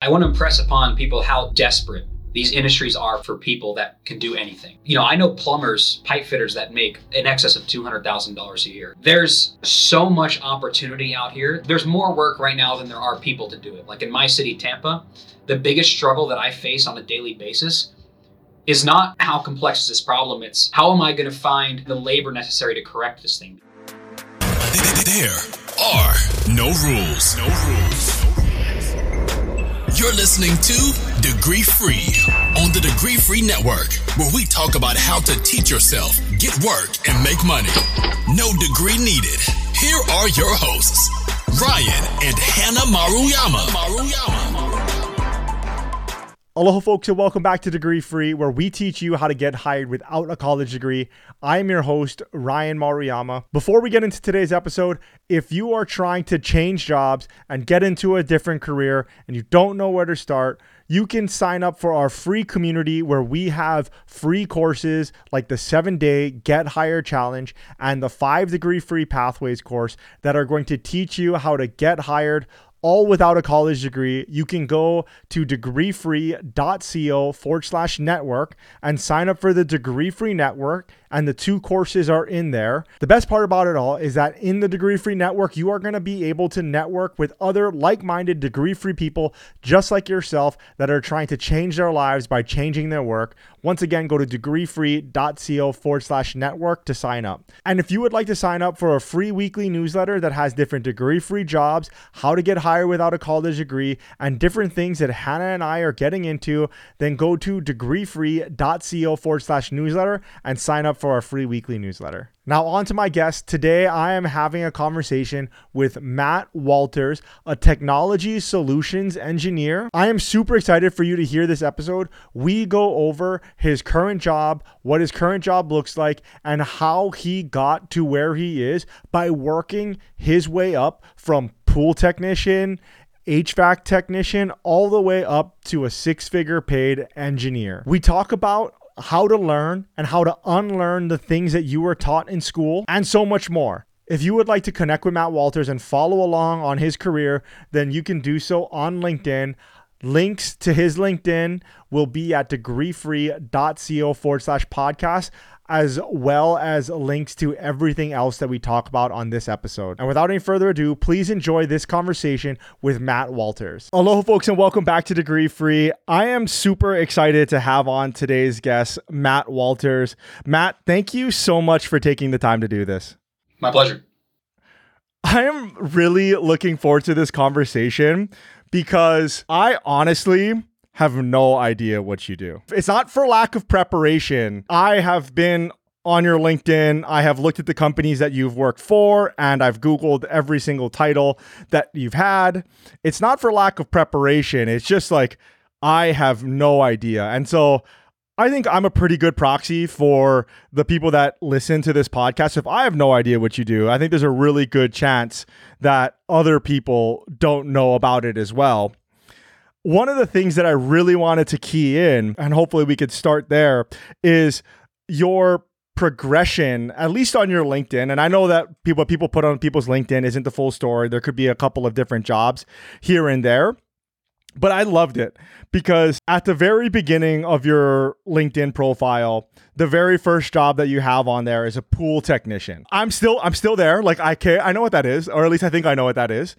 I want to impress upon people how desperate these industries are for people that can do anything. You know, I know plumbers, pipe fitters that make in excess of $200,000 a year. There's so much opportunity out here. There's more work right now than there are people to do it. Like in my city, Tampa, the biggest struggle that I face on a daily basis is not how complex is this problem, it's how am I going to find the labor necessary to correct this thing. There are no rules. No rules. You're listening to Degree Free on the Degree Free Network, where we talk about how to teach yourself, get work, and make money. No degree needed. Here are your hosts, Ryan and Hannah Maruyama. Maruyama. Aloha, folks, and welcome back to Degree Free, where we teach you how to get hired without a college degree. I am your host, Ryan Maruyama. Before we get into today's episode, if you are trying to change jobs and get into a different career and you don't know where to start, you can sign up for our free community where we have free courses like the seven day Get Hired Challenge and the five degree free pathways course that are going to teach you how to get hired all without a college degree, you can go to degreefree.co forward slash network and sign up for the degree free network. And the two courses are in there. The best part about it all is that in the degree free network, you are going to be able to network with other like minded degree free people just like yourself that are trying to change their lives by changing their work. Once again, go to degreefree.co forward slash network to sign up. And if you would like to sign up for a free weekly newsletter that has different degree free jobs, how to get hired without a college degree, and different things that Hannah and I are getting into, then go to degreefree.co forward slash newsletter and sign up for our free weekly newsletter. Now, on to my guest. Today, I am having a conversation with Matt Walters, a technology solutions engineer. I am super excited for you to hear this episode. We go over his current job, what his current job looks like, and how he got to where he is by working his way up from pool technician HVAC technician all the way up to a six figure paid engineer. We talk about how to learn and how to unlearn the things that you were taught in school and so much more. If you would like to connect with Matt Walters and follow along on his career, then you can do so on LinkedIn. Links to his LinkedIn will be at degreefree.co forward slash podcast as well as links to everything else that we talk about on this episode. And without any further ado, please enjoy this conversation with Matt Walters. Aloha, folks, and welcome back to Degree Free. I am super excited to have on today's guest, Matt Walters. Matt, thank you so much for taking the time to do this. My pleasure. I am really looking forward to this conversation because I honestly have no idea what you do. It's not for lack of preparation. I have been on your LinkedIn. I have looked at the companies that you've worked for and I've Googled every single title that you've had. It's not for lack of preparation. It's just like I have no idea. And so I think I'm a pretty good proxy for the people that listen to this podcast. If I have no idea what you do, I think there's a really good chance that other people don't know about it as well one of the things that I really wanted to key in, and hopefully we could start there, is your progression, at least on your LinkedIn. And I know that people people put on people's LinkedIn isn't the full story. There could be a couple of different jobs here and there. But I loved it because at the very beginning of your LinkedIn profile, the very first job that you have on there is a pool technician. I'm still I'm still there. Like I care I know what that is, or at least I think I know what that is.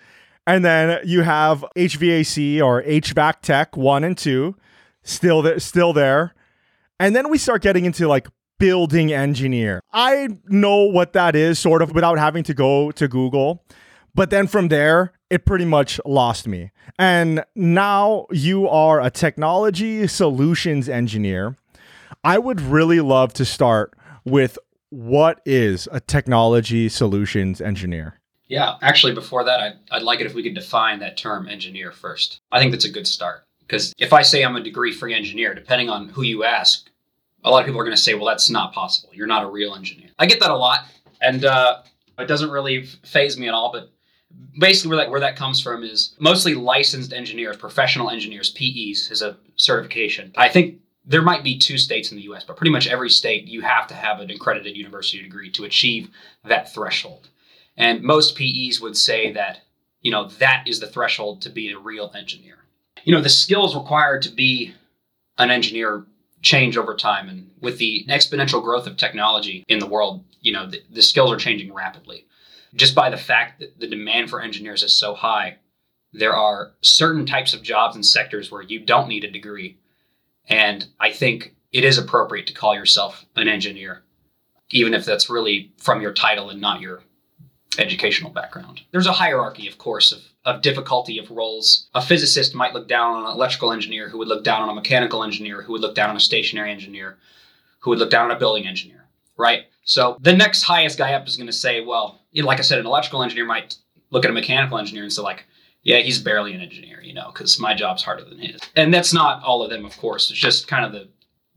And then you have HVAC or HVAC Tech 1 and 2 still there, still there. And then we start getting into like building engineer. I know what that is sort of without having to go to Google. But then from there, it pretty much lost me. And now you are a technology solutions engineer. I would really love to start with what is a technology solutions engineer? Yeah, actually, before that, I'd, I'd like it if we could define that term engineer first. I think that's a good start. Because if I say I'm a degree free engineer, depending on who you ask, a lot of people are going to say, well, that's not possible. You're not a real engineer. I get that a lot. And uh, it doesn't really faze me at all. But basically, where that, where that comes from is mostly licensed engineers, professional engineers, PEs is a certification. I think there might be two states in the US, but pretty much every state you have to have an accredited university degree to achieve that threshold. And most PEs would say that, you know, that is the threshold to be a real engineer. You know, the skills required to be an engineer change over time. And with the exponential growth of technology in the world, you know, the, the skills are changing rapidly. Just by the fact that the demand for engineers is so high, there are certain types of jobs and sectors where you don't need a degree. And I think it is appropriate to call yourself an engineer, even if that's really from your title and not your educational background. There's a hierarchy, of course, of, of difficulty of roles. A physicist might look down on an electrical engineer, who would look down on a mechanical engineer, who would look down on a stationary engineer, who would look down on a building engineer, right? So the next highest guy up is going to say, well, you know, like I said, an electrical engineer might look at a mechanical engineer and say, like, yeah, he's barely an engineer, you know, because my job's harder than his. And that's not all of them, of course. It's just kind of the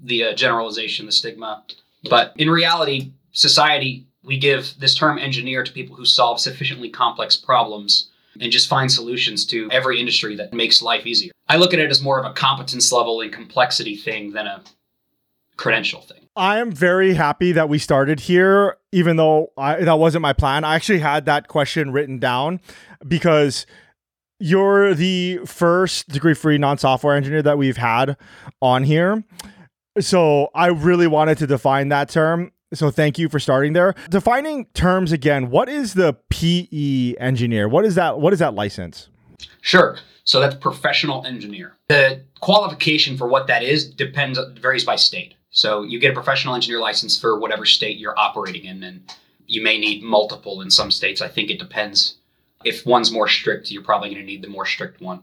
the uh, generalization, the stigma. But in reality, society we give this term engineer to people who solve sufficiently complex problems and just find solutions to every industry that makes life easier. I look at it as more of a competence level and complexity thing than a credential thing. I am very happy that we started here, even though I, that wasn't my plan. I actually had that question written down because you're the first degree free non software engineer that we've had on here. So I really wanted to define that term. So thank you for starting there. Defining terms again, what is the PE engineer? What is that what is that license? Sure. So that's professional engineer. The qualification for what that is depends varies by state. So you get a professional engineer license for whatever state you're operating in and you may need multiple in some states. I think it depends if one's more strict, you're probably going to need the more strict one.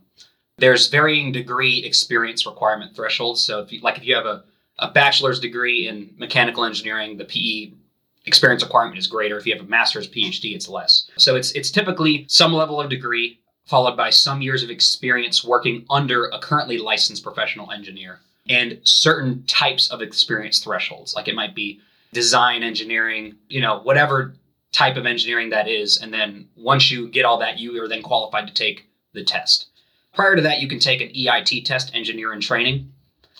There's varying degree experience requirement thresholds. So if you, like if you have a, a bachelor's degree in mechanical engineering, the PE experience requirement is greater. If you have a master's PhD, it's less. So it's it's typically some level of degree followed by some years of experience working under a currently licensed professional engineer and certain types of experience thresholds. Like it might be design engineering, you know, whatever type of engineering that is. And then once you get all that, you are then qualified to take the test. Prior to that, you can take an EIT test, engineer in training.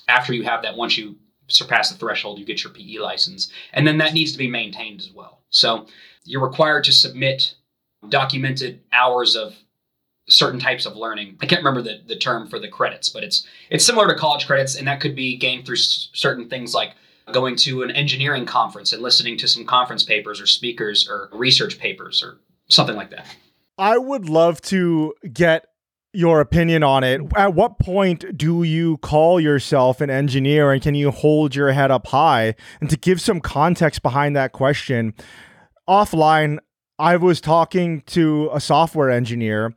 After you have that, once you surpass the threshold, you get your PE license. And then that needs to be maintained as well. So you're required to submit documented hours of certain types of learning. I can't remember the, the term for the credits, but it's it's similar to college credits, and that could be gained through s- certain things like going to an engineering conference and listening to some conference papers or speakers or research papers or something like that. I would love to get your opinion on it. At what point do you call yourself an engineer and can you hold your head up high? And to give some context behind that question, offline, I was talking to a software engineer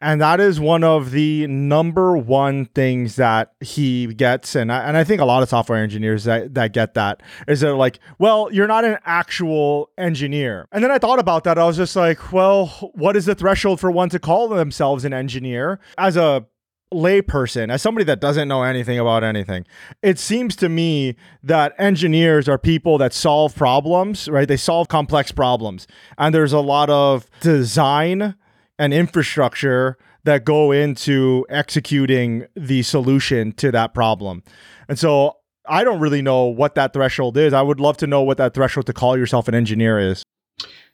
and that is one of the number one things that he gets. And I, and I think a lot of software engineers that, that get that is they're like well you're not an actual engineer. And then i thought about that. I was just like well what is the threshold for one to call themselves an engineer? As a layperson as somebody that doesn't know anything about anything it seems to me that engineers are people that solve problems right? They solve complex problems. And there's a lot of design and infrastructure that go into executing the solution to that problem. And so I don't really know what that threshold is. I would love to know what that threshold to call yourself an engineer is.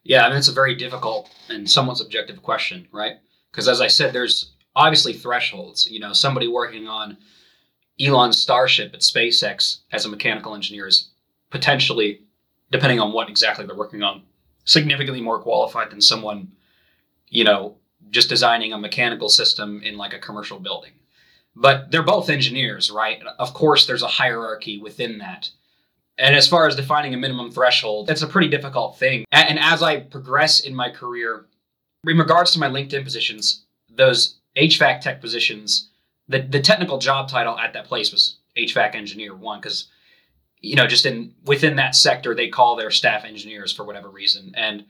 Yeah, I mean, it's a very difficult and somewhat subjective question, right? Because as I said, there's obviously thresholds. You know, somebody working on Elon's Starship at SpaceX as a mechanical engineer is potentially, depending on what exactly they're working on, significantly more qualified than someone you know, just designing a mechanical system in like a commercial building. But they're both engineers, right? Of course, there's a hierarchy within that. And as far as defining a minimum threshold, that's a pretty difficult thing. And as I progress in my career, in regards to my LinkedIn positions, those HVAC tech positions, the, the technical job title at that place was HVAC engineer one, because you know, just in within that sector, they call their staff engineers for whatever reason. And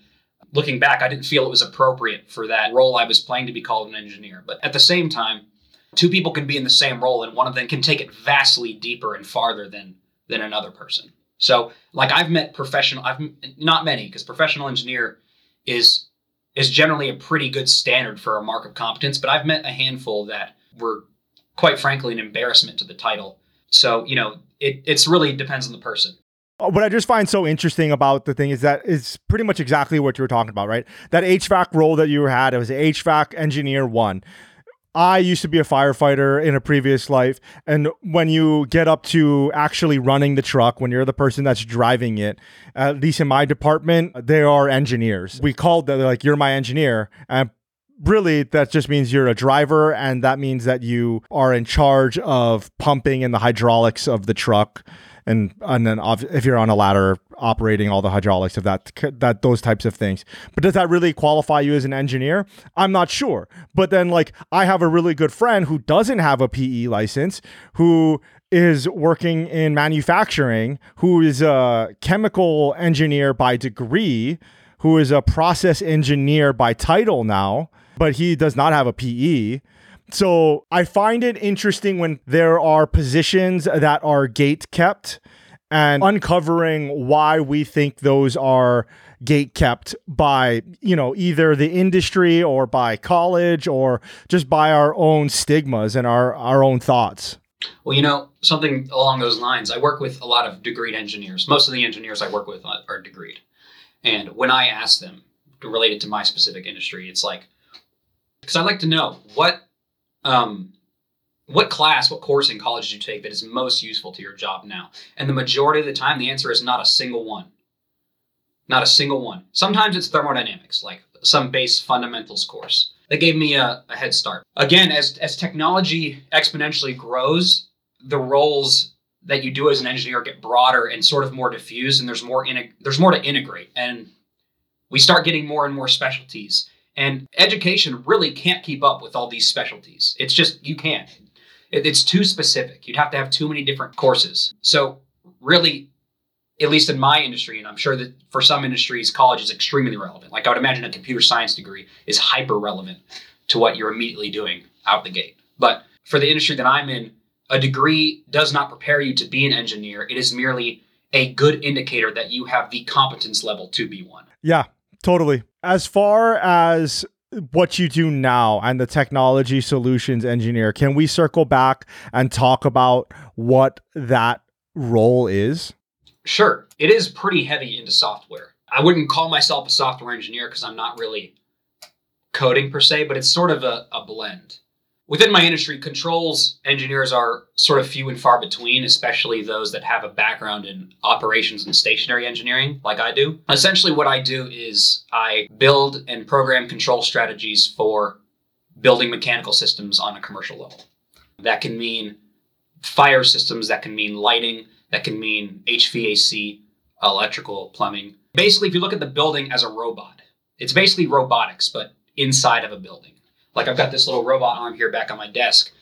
looking back, I didn't feel it was appropriate for that role I was playing to be called an engineer. But at the same time, two people can be in the same role and one of them can take it vastly deeper and farther than than another person. So, like I've met professional I've not many because professional engineer is is generally a pretty good standard for a mark of competence, but I've met a handful that were quite frankly an embarrassment to the title. So, you know, it it's really depends on the person. Uh, what I just find so interesting about the thing is that it's pretty much exactly what you were talking about, right? That HVAC role that you had, it was HVAC engineer one. I used to be a firefighter in a previous life. And when you get up to actually running the truck, when you're the person that's driving it, at least in my department, they are engineers. We called them like, you're my engineer. And really that just means you're a driver and that means that you are in charge of pumping and the hydraulics of the truck and and then if you're on a ladder operating all the hydraulics of that that those types of things. But does that really qualify you as an engineer? I'm not sure. But then like i have a really good friend who doesn't have a pe license who is working in manufacturing who is a chemical engineer by degree who is a process engineer by title now but he does not have a PE. So I find it interesting when there are positions that are gate kept and uncovering why we think those are gate kept by you know either the industry or by college or just by our own stigmas and our our own thoughts. Well you know something along those lines. I work with a lot of degreed engineers. Most of the engineers i work with are degreed. And when i ask them related to my specific industry it's like because I'd like to know what um, what class, what course in college did you take that is most useful to your job now? And the majority of the time, the answer is not a single one. Not a single one. Sometimes it's thermodynamics, like some base fundamentals course. That gave me a, a head start. Again, as, as technology exponentially grows, the roles that you do as an engineer get broader and sort of more diffused, and there's more in, there's more to integrate, and we start getting more and more specialties. And education really can't keep up with all these specialties. It's just, you can't. It's too specific. You'd have to have too many different courses. So, really, at least in my industry, and I'm sure that for some industries, college is extremely relevant. Like I would imagine a computer science degree is hyper relevant to what you're immediately doing out the gate. But for the industry that I'm in, a degree does not prepare you to be an engineer. It is merely a good indicator that you have the competence level to be one. Yeah, totally as far as what you do now and the technology solutions engineer, can we circle back and talk about what that role is? Sure. It is pretty heavy into software. I wouldn't call myself a software engineer because I'm not really coding per se, but it's sort of a, a blend within my industry, controls engineers are sort of few and far between, especially those that have a background in operations and stationary engineering, like I do. Essentially, what I do is I build and program control strategies for building mechanical systems on a commercial level. That can mean fire systems, that can mean lighting, that can mean HVAC, electrical, plumbing. Basically, if you look at the building as a robot, it's basically robotics, but inside of a building. Like I've got this little robot arm here back on my desk.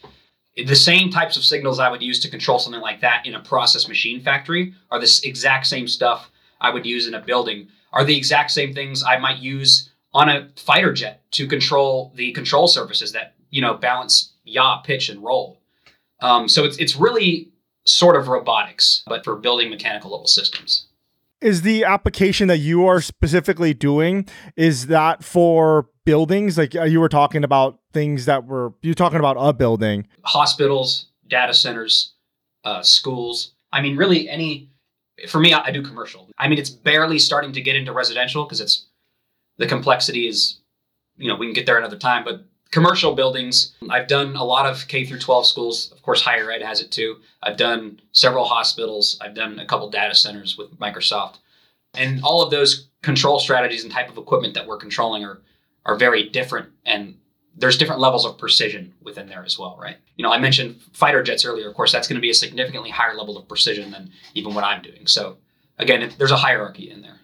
The same types of signals I would use to control something like that in a process machine factory are this exact same stuff I would use in a building, are the exact same things I might use on a fighter jet to control the control surfaces that, you know, balance yaw, pitch, and roll. Um, so it's, it's really sort of robotics, but for building mechanical level systems is the application that you are specifically doing is that for buildings? Like uh, you were talking about things that were you're talking about a building. Hospitals data centers uh, schools. I mean really any for me I, I do commercial. I mean it's barely starting to get into residential because it's the complexity is you know we can get there another time but commercial buildings. I've done a lot of k through 12 schools. Of course higher ed has it too. I've done several hospitals. I've done a couple data centers with microsoft. And all of those control strategies and type of equipment that we're controlling are are very different. And there's different levels of precision within there as well right? You know i mentioned fighter jets earlier. Of course that's going to be a significantly higher level of precision than even what i'm doing. So again there's a hierarchy in there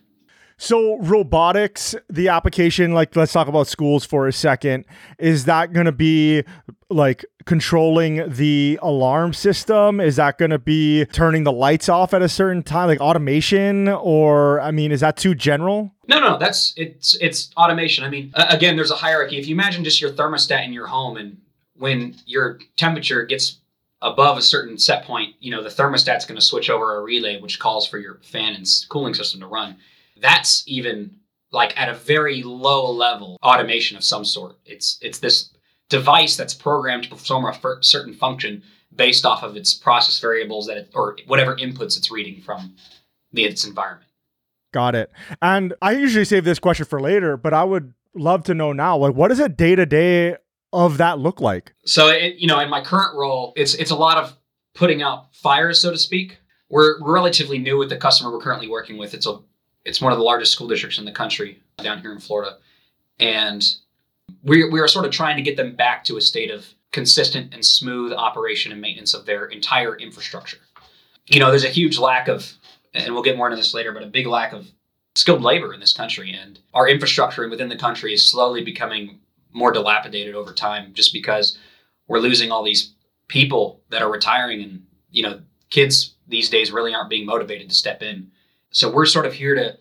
so robotics, the application, like let's talk about schools for a second. Is that going to be like controlling the alarm system? Is that going to be turning the lights off at a certain time, like automation? Or I mean, is that too general? No, no, that's it's it's automation. I mean, again, there's a hierarchy. If you imagine just your thermostat in your home, and when your temperature gets above a certain set point, you know the thermostat's going to switch over a relay, which calls for your fan and cooling system to run that's even like at a very low level automation of some sort. It's it's this device that's programmed to perform a certain function based off of its process variables that it, or whatever inputs it's reading from the, its environment. Got it. And I usually save this question for later, but I would love to know now like what does a day-to-day of that look like? So, it, you know, in my current role, it's it's a lot of putting out fires, so to speak. We're, we're relatively new with the customer we're currently working with. It's a it's one of the largest school districts in the country down here in Florida, and we we are sort of trying to get them back to a state of consistent and smooth operation and maintenance of their entire infrastructure. You know, there's a huge lack of, and we'll get more into this later, but a big lack of skilled labor in this country, and our infrastructure within the country is slowly becoming more dilapidated over time, just because we're losing all these people that are retiring, and you know, kids these days really aren't being motivated to step in. So we're sort of here to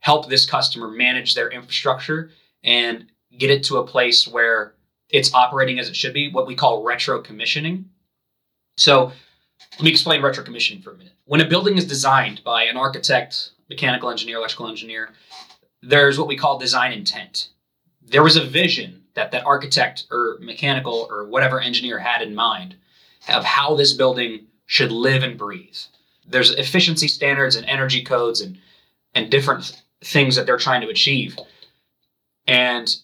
help this customer manage their infrastructure and get it to a place where it's operating as it should be, what we call retro commissioning. So let me explain retro commissioning for a minute. When a building is designed by an architect, mechanical engineer, electrical engineer, there's what we call design intent. There was a vision that that architect or mechanical or whatever engineer had in mind of how this building should live and breathe. There's efficiency standards and energy codes and and different things that they're trying to achieve. And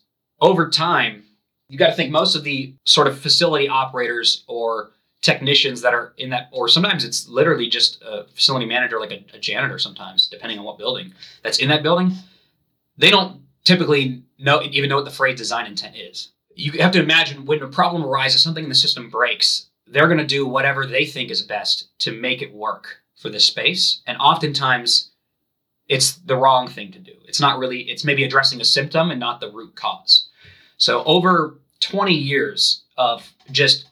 over time, you got to think most of the sort of facility operators or technicians that are in that, or sometimes it's literally just a facility manager, like a, a janitor, sometimes, depending on what building that's in that building, they don't typically know even know what the phrase design intent is. You have to imagine when a problem arises, something in the system breaks, they're going to do whatever they think is best to make it work for the space. And oftentimes, it's the wrong thing to do. It's not really, it's maybe addressing a symptom and not the root cause. So, over 20 years of just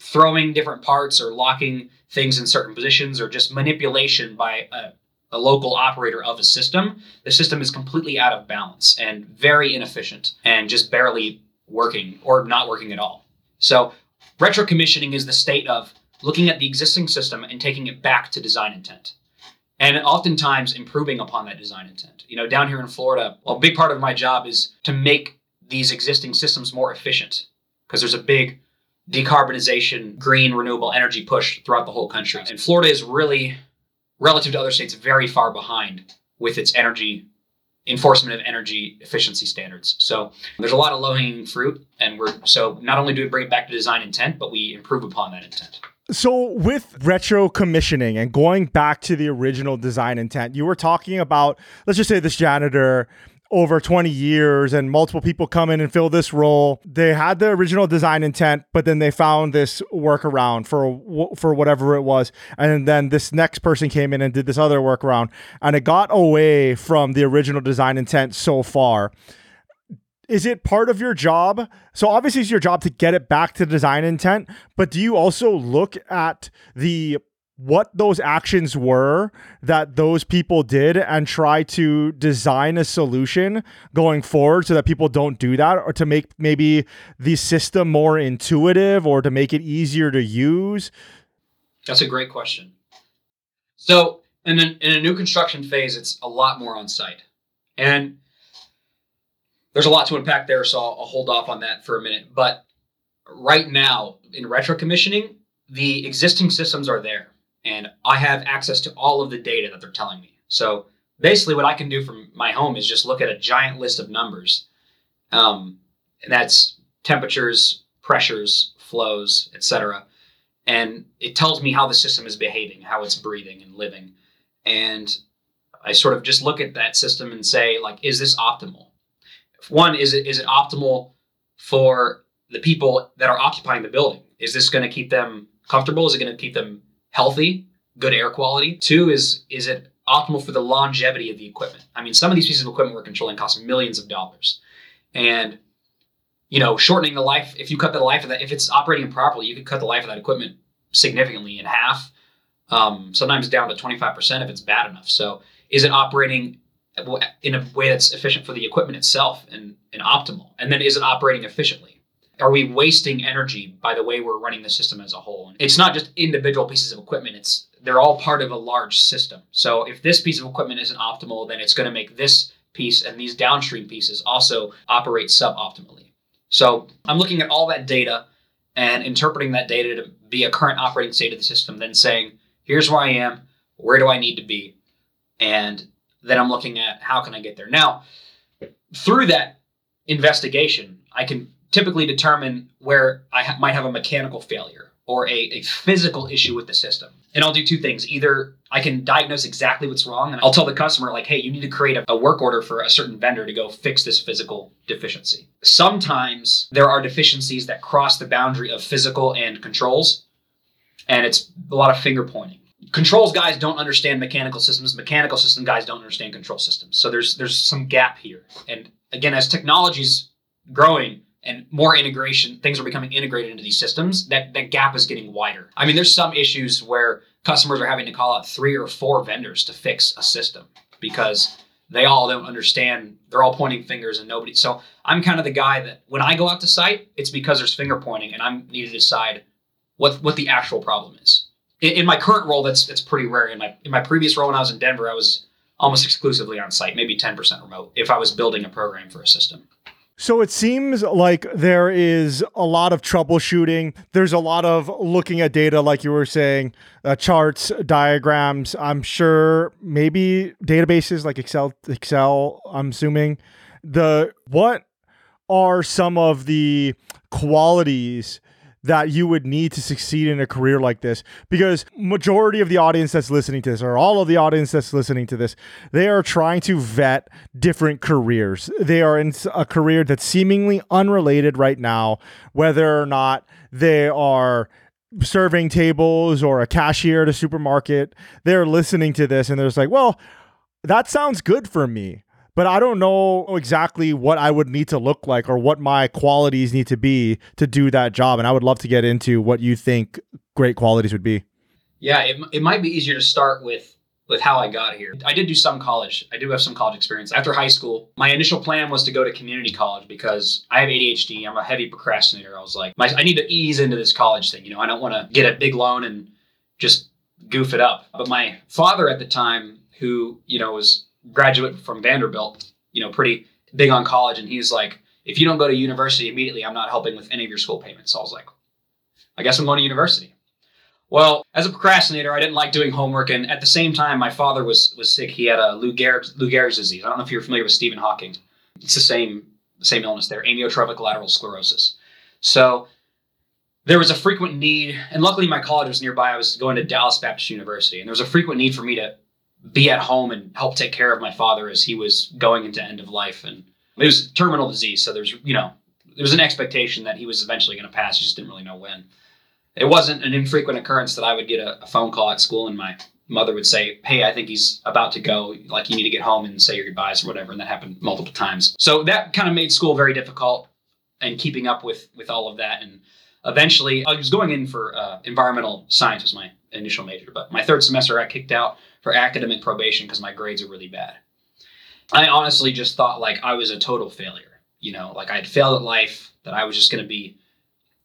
throwing different parts or locking things in certain positions or just manipulation by a, a, local operator of a system, the system is completely out of balance and very inefficient and just barely working or not working at all. So, retro commissioning is the state of looking at the existing system and taking it back to design intent. And oftentimes improving upon that design intent. You know, down here in Florida, well, a big part of my job is to make these existing systems more efficient because there's a big decarbonization, green, renewable energy push throughout the whole country. And Florida is really, relative to other states, very far behind with its energy enforcement of energy efficiency standards. So there's a lot of low hanging fruit, and we're so not only do we bring it back to design intent, but we improve upon that intent. So, with retro commissioning and going back to the original design intent, you were talking about, let's just say, this janitor over 20 years and multiple people come in and fill this role. They had the original design intent, but then they found this workaround for for whatever it was. And then this next person came in and did this other workaround and it got away from the original design intent so far. Is it part of your job? So obviously it's your job to get it back to design intent, but do you also look at the what those actions were that those people did and try to design a solution going forward so that people don't do that or to make maybe the system more intuitive or to make it easier to use? That's a great question. So, in in a new construction phase, it's a lot more on site. And there's a lot to unpack there, so I'll, I'll hold off on that for a minute. But right now, in retro commissioning, the existing systems are there and I have access to all of the data that they're telling me. So basically, what I can do from my home is just look at a giant list of numbers. Um, that's temperatures, pressures, flows, etc. And it tells me how the system is behaving, how it's breathing and living. And I sort of just look at that system and say, like, is this optimal? One, is it is it optimal for the people that are occupying the building? Is this going to keep them comfortable? Is it going to keep them healthy, good air quality. Two is is it optimal for the longevity of the equipment? I mean, some of these pieces of equipment we're controlling cost millions of dollars, and you know, shortening the life. If you cut the life of that, if it's operating properly, you could cut the life of that equipment significantly in half. Um, sometimes down to twenty five percent if it's bad enough. So, is it operating in a way that's efficient for the equipment itself and, and optimal? And then is it operating efficiently? are we wasting energy by the way we're running the system as a whole? It's not just individual pieces of equipment, it's they're all part of a large system. So if this piece of equipment isn't optimal, then it's going to make this piece and these downstream pieces also operate suboptimally. So I'm looking at all that data and interpreting that data to be a current operating state of the system, then saying, here's where I am, where do I need to be? And then I'm looking at how can I get there. Now, through that investigation, I can typically determine where I ha- might have a mechanical failure or a, a physical issue with the system. And I'll do two things. Either I can diagnose exactly what's wrong and I'll tell the customer, like, hey, you need to create a, a work order for a certain vendor to go fix this physical deficiency. Sometimes there are deficiencies that cross the boundary of physical and controls, and it's a lot of finger pointing. Controls guys don't understand mechanical systems. Mechanical system guys don't understand control systems. So there's there's some gap here. And again, as technology's growing, and more integration, things are becoming integrated into these systems, that, that gap is getting wider. I mean, there's some issues where customers are having to call out three or four vendors to fix a system because they all don't understand. They're all pointing fingers and nobody. So I'm kind of the guy that when I go out to site, it's because there's finger pointing and I need to decide what what the actual problem is. In, in my current role, that's that's pretty rare. In my in my previous role when I was in Denver, I was almost exclusively on site, maybe 10% remote if I was building a program for a system. So it seems like there is a lot of troubleshooting. There's a lot of looking at data, like you were saying, uh, charts, diagrams. I'm sure maybe databases like Excel. Excel. I'm assuming the what are some of the qualities that you would need to succeed in a career like this because majority of the audience that's listening to this or all of the audience that's listening to this they are trying to vet different careers. They are in a career that's seemingly unrelated right now whether or not they are serving tables or a cashier at a supermarket. They're listening to this and they're like well that sounds good for me but I don't know exactly what I would need to look like or what my qualities need to be to do that job. And I would love to get into what you think great qualities would be. Yeah, it, it might be easier to start with with how I got here. I did do some college. I do have some college experience. After high school, my initial plan was to go to community college because I have ADHD. I'm a heavy procrastinator. I was like, my, I need to ease into this college thing. You know, I don't want to get a big loan and just goof it up. But my father at the time, who you know was graduate from Vanderbilt, you know, pretty big on college. And he's like, if you don't go to university immediately, I'm not helping with any of your school payments. So I was like, I guess I'm going to university. Well, as a procrastinator, I didn't like doing homework, and at the same time, my father was was sick. He had a Lou, Gehrig's, Lou Gehrig's disease. I don't know if you're familiar with Stephen Hawking. It's the same same illness there, amyotrophic lateral sclerosis. So there was a frequent need, and luckily my college was nearby. I was going to Dallas Baptist University, and there was a frequent need for me to be at home and help take care of my father as he was going into end of life. And it was terminal disease. So there's, you know, there was an expectation that he was eventually going to pass. You just didn't really know when. It wasn't an infrequent occurrence that I would get a, a, phone call at school and my mother would say, Hey, I think he's about to go. Like, you need to get home and say your goodbyes or whatever. And that happened multiple times. So that kind of made school very difficult and keeping up with, with all of that. And eventually, I was going in for uh, environmental science was my initial major, but my third semester I kicked out for academic probation because my grades are really bad. I honestly just thought like I was a total failure. You know, like I had failed at life, that I was just going to be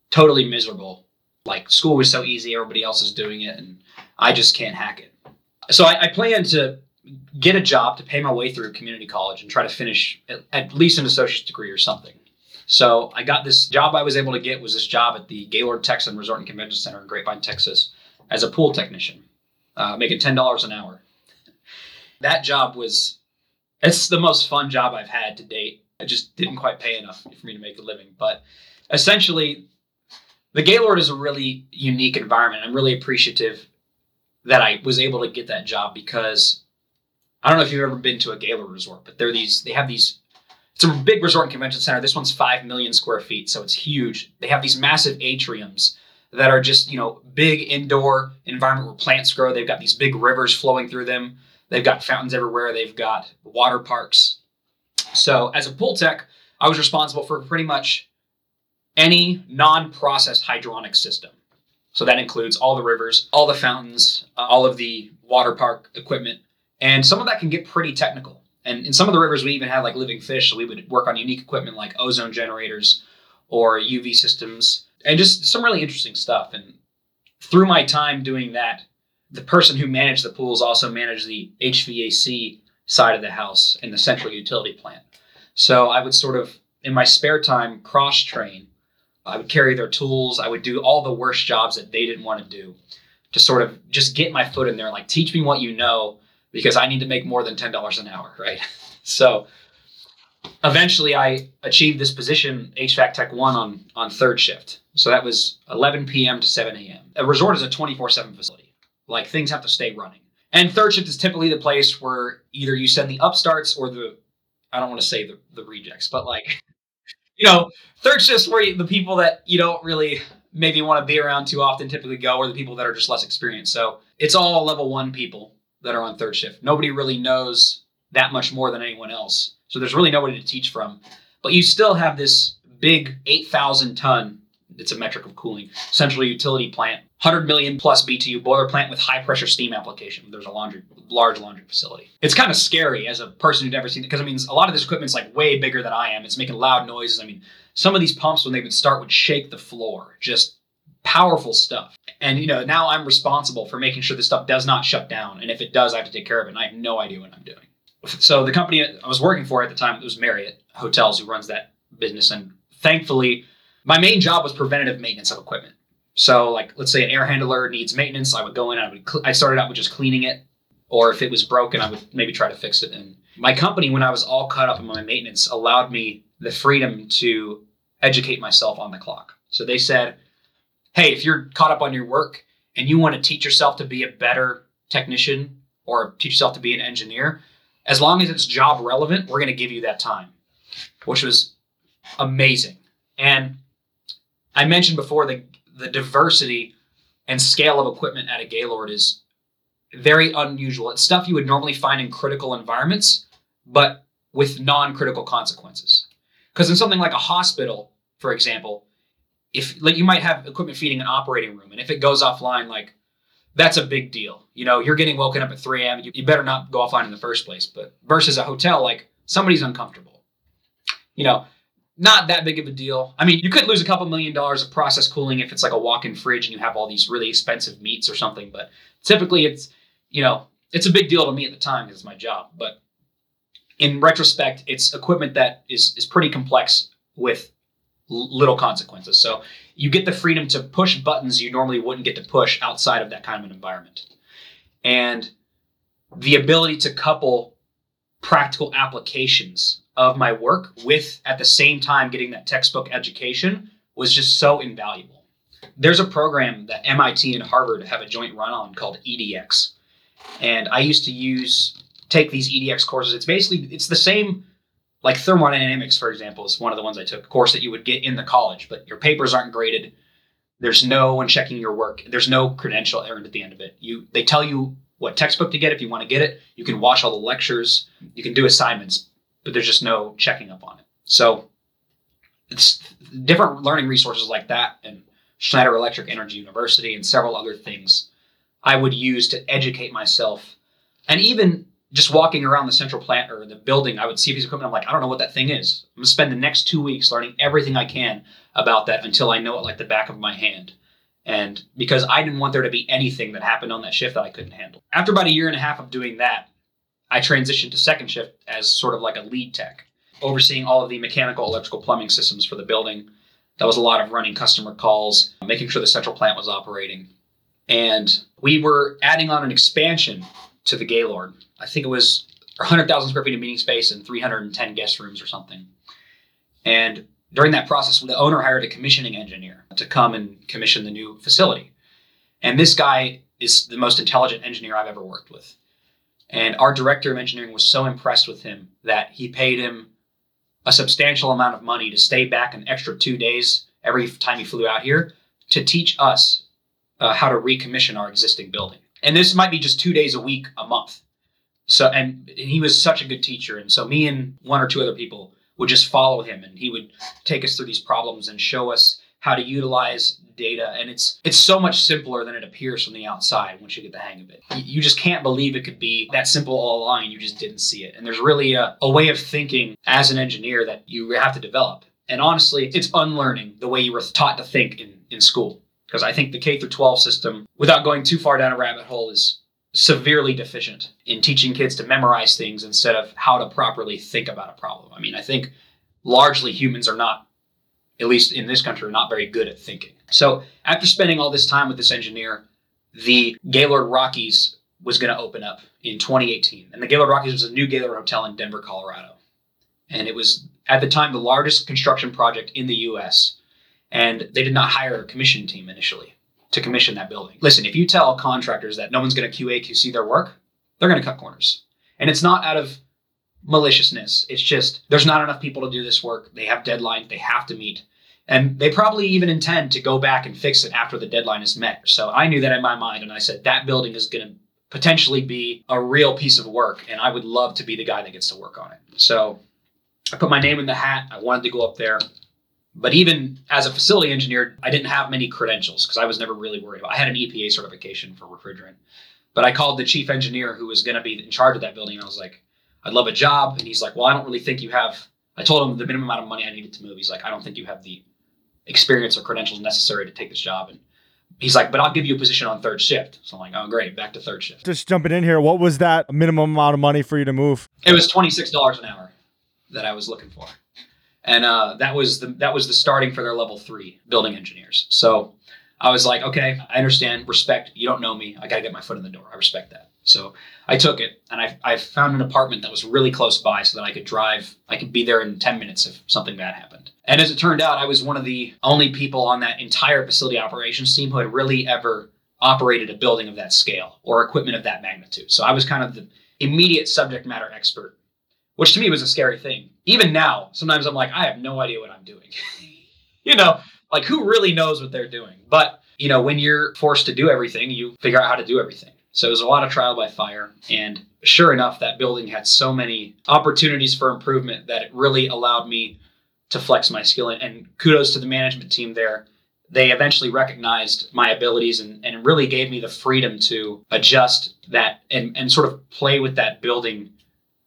totally miserable. Like school was so easy, everybody else is doing it, and I just can't hack it. So I, I planned to get a job to pay my way through community college and try to finish at, at least an associate's degree or something. So I got this job I was able to get was this job at the Gaylord Texan Resort and Convention Center in Grapevine, Texas, as a pool technician uh, making ten dollars an hour. That job was it's the most fun job I've had to date. It just didn't quite pay enough for me to make a living, but essentially, the Gaylord is a really unique environment. I'm really appreciative that I was able to get that job because I don't know if you've ever been to a Gaylord resort, but they're these they have these it's a big resort and convention center. This one's five million square feet, so it's huge. They have these massive atriums that are just you know big indoor environment where plants grow. They've got these big rivers flowing through them. They've got fountains everywhere. They've got water parks. So as a pool tech, I was responsible for pretty much any non-processed hydronic system. So that includes all the rivers, all the fountains, uh, all of the water park equipment, and some of that can get pretty technical. And in some of the rivers, we even had like living fish. So we would work on unique equipment like ozone generators or UV systems and just some really interesting stuff. And through my time doing that, the person who managed the pools also managed the HVAC side of the house and the central utility plant. So I would sort of, in my spare time, cross train. I would carry their tools. I would do all the worst jobs that they didn't want to do to sort of just get my foot in there, like teach me what you know, because I need to make more than $10 an hour, right? so eventually I achieved this position, HVAC Tech 1, on, on third shift. So that was 11 p.m. to 7 a.m. A resort is a 24 7 facility. Like things have to stay running. And third shift is typically the place where either you send the upstarts or the, I don't want to say the, the rejects, but like, you know, third shift's where you, the people that you don't really maybe want to be around too often typically go, or the people that are just less experienced. So it's all level one people that are on third shift. Nobody really knows that much more than anyone else. So there's really nobody to teach from. But you still have this big 8,000 ton, it's a metric of cooling, central utility plant, 100 million plus BTU boiler plant with high pressure steam application. There's a laundry, large laundry facility. It's kind of scary as a person who'd never seen it because I mean, a lot of this equipment's like way bigger than I am. It's making loud noises. I mean, some of these pumps when they would start would shake the floor. Just powerful stuff. And you know, now I'm responsible for making sure this stuff does not shut down. And if it does, I have to take care of it. And I have no idea what I'm doing so the company I was working for at the time it was Marriott Hotels who runs that business, and thankfully, my main job was preventative maintenance of equipment. So, like, let's say an air handler needs maintenance, I would go in I would. Cl- I started out with just cleaning it, or if it was broken, I would maybe try to fix it. And my company, when I was all caught up in my maintenance, allowed me the freedom to educate myself on the clock. So they said, "Hey, if you're caught up on your work and you want to teach yourself to be a better technician or teach yourself to be an engineer." As long as it's job relevant, we're going to give you that time, which was amazing. And I mentioned before the the diversity and scale of equipment at a Gaylord is very unusual. It's stuff you would normally find in critical environments, but with non-critical consequences. Because in something like a hospital, for example, if like you might have equipment feeding an operating room, and if it goes offline, like that's a big deal. You know, you're getting woken up at 3 a.m. You, you better not go offline in the first place. But versus a hotel, like somebody's uncomfortable. You know, not that big of a deal. I mean, you could lose a couple million dollars of process cooling if it's like a walk-in fridge and you have all these really expensive meats or something. But typically, it's you know, it's a big deal to me at the time because it's my job. But in retrospect, it's equipment that is is pretty complex with little consequences. So you get the freedom to push buttons you normally wouldn't get to push outside of that kind of an environment. And the ability to couple practical applications of my work with at the same time getting that textbook education was just so invaluable. There's a program that MIT and Harvard have a joint run on called EDX. And I used to use take these EDX courses. It's basically it's the same like thermodynamics, for example, is one of the ones I took, a course that you would get in the college, but your papers aren't graded. There's no one checking your work. There's no credential earned at the end of it. You they tell you what textbook to get if you want to get it. You can watch all the lectures. You can do assignments, but there's just no checking up on it. So it's different learning resources like that and Schneider Electric Energy University and several other things I would use to educate myself and even just walking around the central plant or the building, I would see a piece of equipment. I'm like, I don't know what that thing is. I'm gonna spend the next two weeks learning everything I can about that until I know it like the back of my hand. And because I didn't want there to be anything that happened on that shift that I couldn't handle. After about a year and a half of doing that, I transitioned to second shift as sort of like a lead tech, overseeing all of the mechanical, electrical, plumbing systems for the building. That was a lot of running customer calls, making sure the central plant was operating. And we were adding on an expansion to the Gaylord. I think it was 100,000 square feet of meeting space and 310 guest rooms or something. And during that process, the owner hired a commissioning engineer to come and commission the new facility. And this guy is the most intelligent engineer I've ever worked with. And our director of engineering was so impressed with him that he paid him a substantial amount of money to stay back an extra two days every time he flew out here to teach us uh, how to recommission our existing building and this might be just two days a week a month. So and, and he was such a good teacher. And so me and one or two other people would just follow him and he would take us through these problems and show us how to utilize data. And it's it's so much simpler than it appears from the outside once you get the hang of it. You, just can't believe it could be that simple all along you just didn't see it. And there's really a, a way of thinking as an engineer that you have to develop. And honestly it's unlearning the way you were taught to think in, in school because I think the K through 12 system, without going too far down a rabbit hole, is severely deficient in teaching kids to memorize things instead of how to properly think about a problem. I mean, I think largely humans are not, at least in this country, are not very good at thinking. So after spending all this time with this engineer, the Gaylord Rockies was going to open up in 2018. And the Gaylord Rockies was a new Gaylord hotel in Denver, Colorado. and it was at the time the largest construction project in the U.S. And they did not hire a commission team initially to commission that building. Listen, if you tell contractors that no one's going to QA QC their work, they're going to cut corners, and it's not out of maliciousness. It's just there's not enough people to do this work. They have deadlines they have to meet. And they probably even intend to go back and fix it after the deadline is met. So I knew that in my mind, and I said, that building is going to potentially be a real piece of work, and I would love to be the guy that gets to work on it. So I put my name in the hat. I wanted to go up there. But even as a facility engineer, I didn't have many credentials because I was never really worried about. I had an EPA certification for refrigerant, but I called the chief engineer who was going to be in charge of that building, and I was like, "I'd love a job." And he's like, "Well, I don't really think you have." I told him the minimum amount of money I needed to move. He's like, "I don't think you have the experience or credentials necessary to take this job." And he's like, "But I'll give you a position on third shift." So I'm like, "Oh, great, back to third shift." Just jumping in here, what was that minimum amount of money for you to move? It was twenty six dollars an hour that I was looking for, and uh, that was the that was the starting for their level three building engineers. So I was like, okay, I understand, respect. You don't know me. I got to get my foot in the door. I respect that. So I took it, and I I found an apartment that was really close by, so that I could drive. I could be there in ten minutes if something bad happened. And as it turned out, I was one of the only people on that entire facility operations team who had really ever operated a building of that scale or equipment of that magnitude. So I was kind of the immediate subject matter expert which to me was a scary thing. Even now, sometimes I'm like, I have no idea what I'm doing. you know, like who really knows what they're doing? But, you know, when you're forced to do everything, you figure out how to do everything. So it was a lot of trial by fire. And sure enough, that building had so many opportunities for improvement that it really allowed me to flex my skill. And kudos to the management team there. They eventually recognized my abilities and, and really gave me the freedom to adjust that and, and sort of play with that building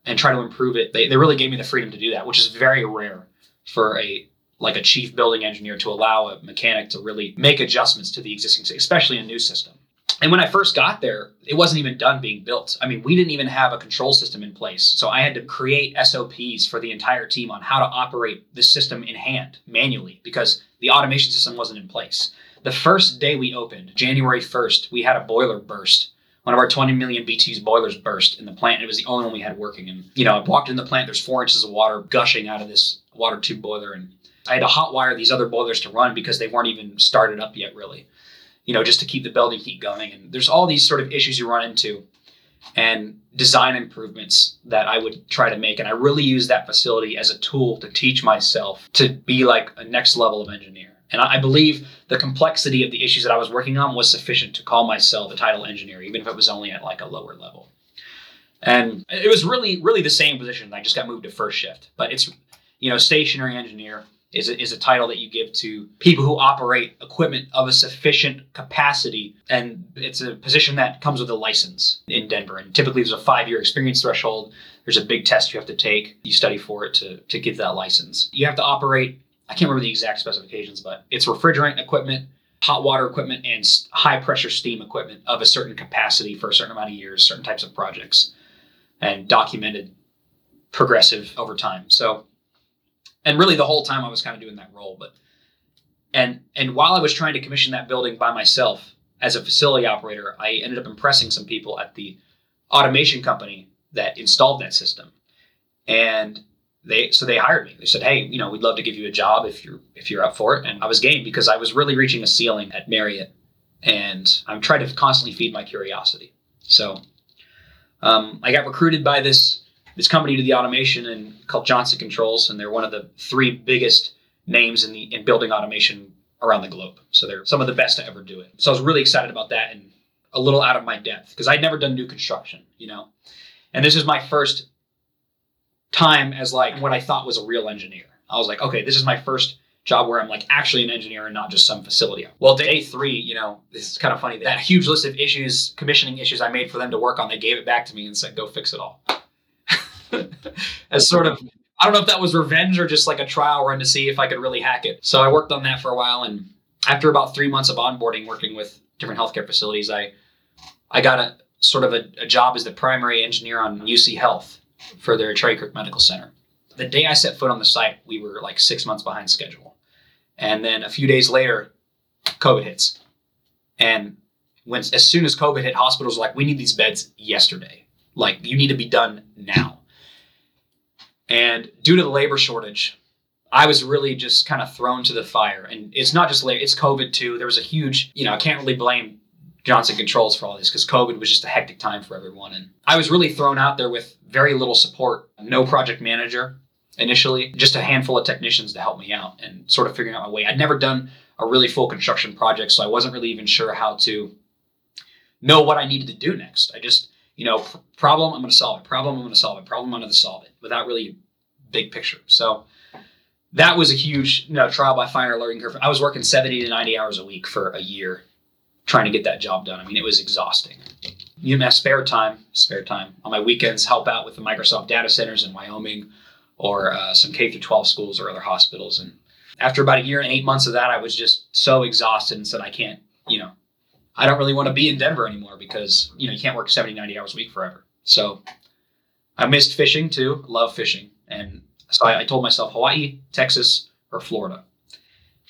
and try to improve it. They, they really gave me the freedom to do that, which is very rare for a like a chief building engineer to allow a mechanic to really make adjustments to the existing, especially a new system. And when I first got there, it wasn't even done being built. I mean, we didn't even have a control system in place. So I had to create SOPs for the entire team on how to operate the system in hand manually because the automation system wasn't in place. The first day we opened, January 1st, we had a boiler burst one of our 20 million BTUs boilers burst in the plant. It was the only one we had working. And, you know, I walked in the plant, there's four inches of water gushing out of this water tube boiler. And I had to hot wire these other boilers to run because they weren't even started up yet, really, you know, just to keep the building heat going. And there's all these sort of issues you run into and design improvements that I would try to make. And I really use that facility as a tool to teach myself to be like a next level of engineer. And I believe the complexity of the issues that I was working on was sufficient to call myself a title engineer, even if it was only at like a lower level. And it was really, really the same position. I just got moved to first shift. But it's, you know, stationary engineer is a, is a title that you give to people who operate equipment of a sufficient capacity. And it's a position that comes with a license in Denver. And typically there's a five year experience threshold. There's a big test you have to take. You study for it to, to get that license. You have to operate I can't remember the exact specifications, but it's refrigerant equipment, hot water equipment, and high pressure steam equipment of a certain capacity for a certain amount of years, certain types of projects, and documented progressive over time. So, and really the whole time I was kind of doing that role, but and and while I was trying to commission that building by myself as a facility operator, I ended up impressing some people at the automation company that installed that system. And they so they hired me. They said, "Hey, you know, we'd love to give you a job if you're if you're up for it." And I was game because I was really reaching a ceiling at Marriott, and I'm trying to constantly feed my curiosity. So um, I got recruited by this this company to the automation and called Johnson Controls, and they're one of the three biggest names in the in building automation around the globe. So they're some of the best to ever do it. So I was really excited about that and a little out of my depth because I'd never done new construction, you know. And this is my first time as like what I thought was a real engineer. I was like, okay, this is my first job where I'm like actually an engineer and not just some facility. Well, day three, you know, this is kind of funny. That huge list of issues, commissioning issues I made for them to work on, they gave it back to me and said, go fix it all. As sort of, I don't know if that was revenge or just like a trial run to see if I could really hack it. So I worked on that for a while. And after about three months of onboarding, working with different healthcare facilities, I, I got a sort of a, a job as the primary engineer on UC Health for their Cherry Creek Medical Center. The day I set foot on the site, we were like six months behind schedule. And then a few days later, COVID hits. And when as soon as COVID hit, hospitals were like, we need these beds yesterday. Like you need to be done now. And due to the labor shortage, I was really just kind of thrown to the fire. And it's not just labor, it's COVID too. There was a huge, you know, I can't really blame Johnson Controls for all this because COVID was just a hectic time for everyone. And I was really thrown out there with very little support, no project manager initially, just a handful of technicians to help me out and sort of figuring out my way. I'd never done a really full construction project, so I wasn't really even sure how to know what I needed to do next. I just, you know, problem, I'm going to solve it. Problem, I'm going to solve it. Problem, I'm going to solve it without really big picture. So that was a huge, you know, trial by fire learning curve. I was working 70 to 90 hours a week for a year trying to get that job done. I mean, it was exhausting. Have spare time, spare time on my weekends, help out with the Microsoft data centers in Wyoming or uh, some K through 12 schools or other hospitals. And after about a year and eight months of that, I was just so exhausted and said, I can't, you know, I don't really want to be in Denver anymore because, you know, you can't work 70, 90 hours a week forever. So I missed fishing too, love fishing. And so I, I told myself Hawaii, Texas, or Florida.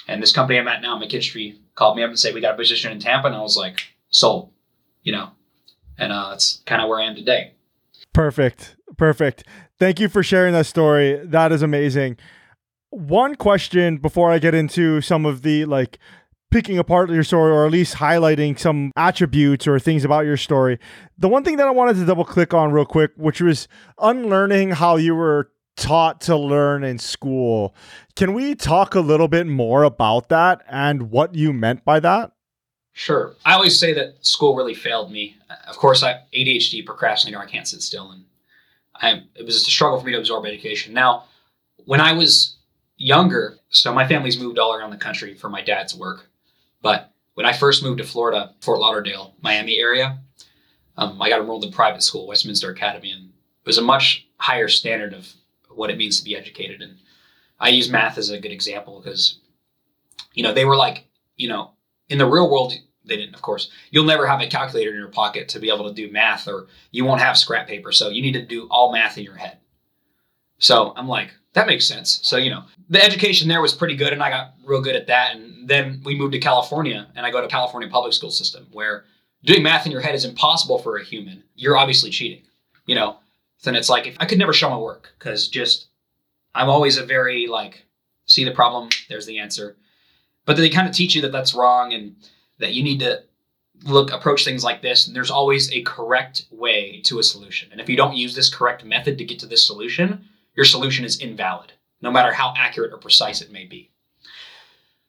And this company I'm at now, McKinstry, called me up and said, We got a position in Tampa. And I was like, Sold, you know. And uh, that's kind of where I am today. Perfect. Perfect. Thank you for sharing that story. That is amazing. One question before I get into some of the like picking apart your story or at least highlighting some attributes or things about your story. The one thing that I wanted to double click on real quick, which was unlearning how you were taught to learn in school. Can we talk a little bit more about that and what you meant by that? Sure. I always say that school really failed me. Of course, I ADHD, procrastinator. I can't sit still, and I, it was a struggle for me to absorb education. Now, when I was younger, so my family's moved all around the country for my dad's work, but when I first moved to Florida, Fort Lauderdale, Miami area, um, I got enrolled in private school, Westminster Academy, and it was a much higher standard of what it means to be educated. And I use math as a good example because, you know, they were like, you know, in the real world, they didn't, of course. You'll never have a calculator in your pocket to be able to do math, or you won't have scrap paper. So you need to do all math in your head. So I'm like, that makes sense. So, you know, the education there was pretty good, and I got real good at that. And then we moved to California, and I go to California public school system where doing math in your head is impossible for a human. You're obviously cheating, you know. Then it's like if I could never show my work because just I'm always a very like see the problem, there's the answer. But they kind of teach you that that's wrong and that you need to look approach things like this and there's always a correct way to a solution and if you don't use this correct method to get to this solution your solution is invalid no matter how accurate or precise it may be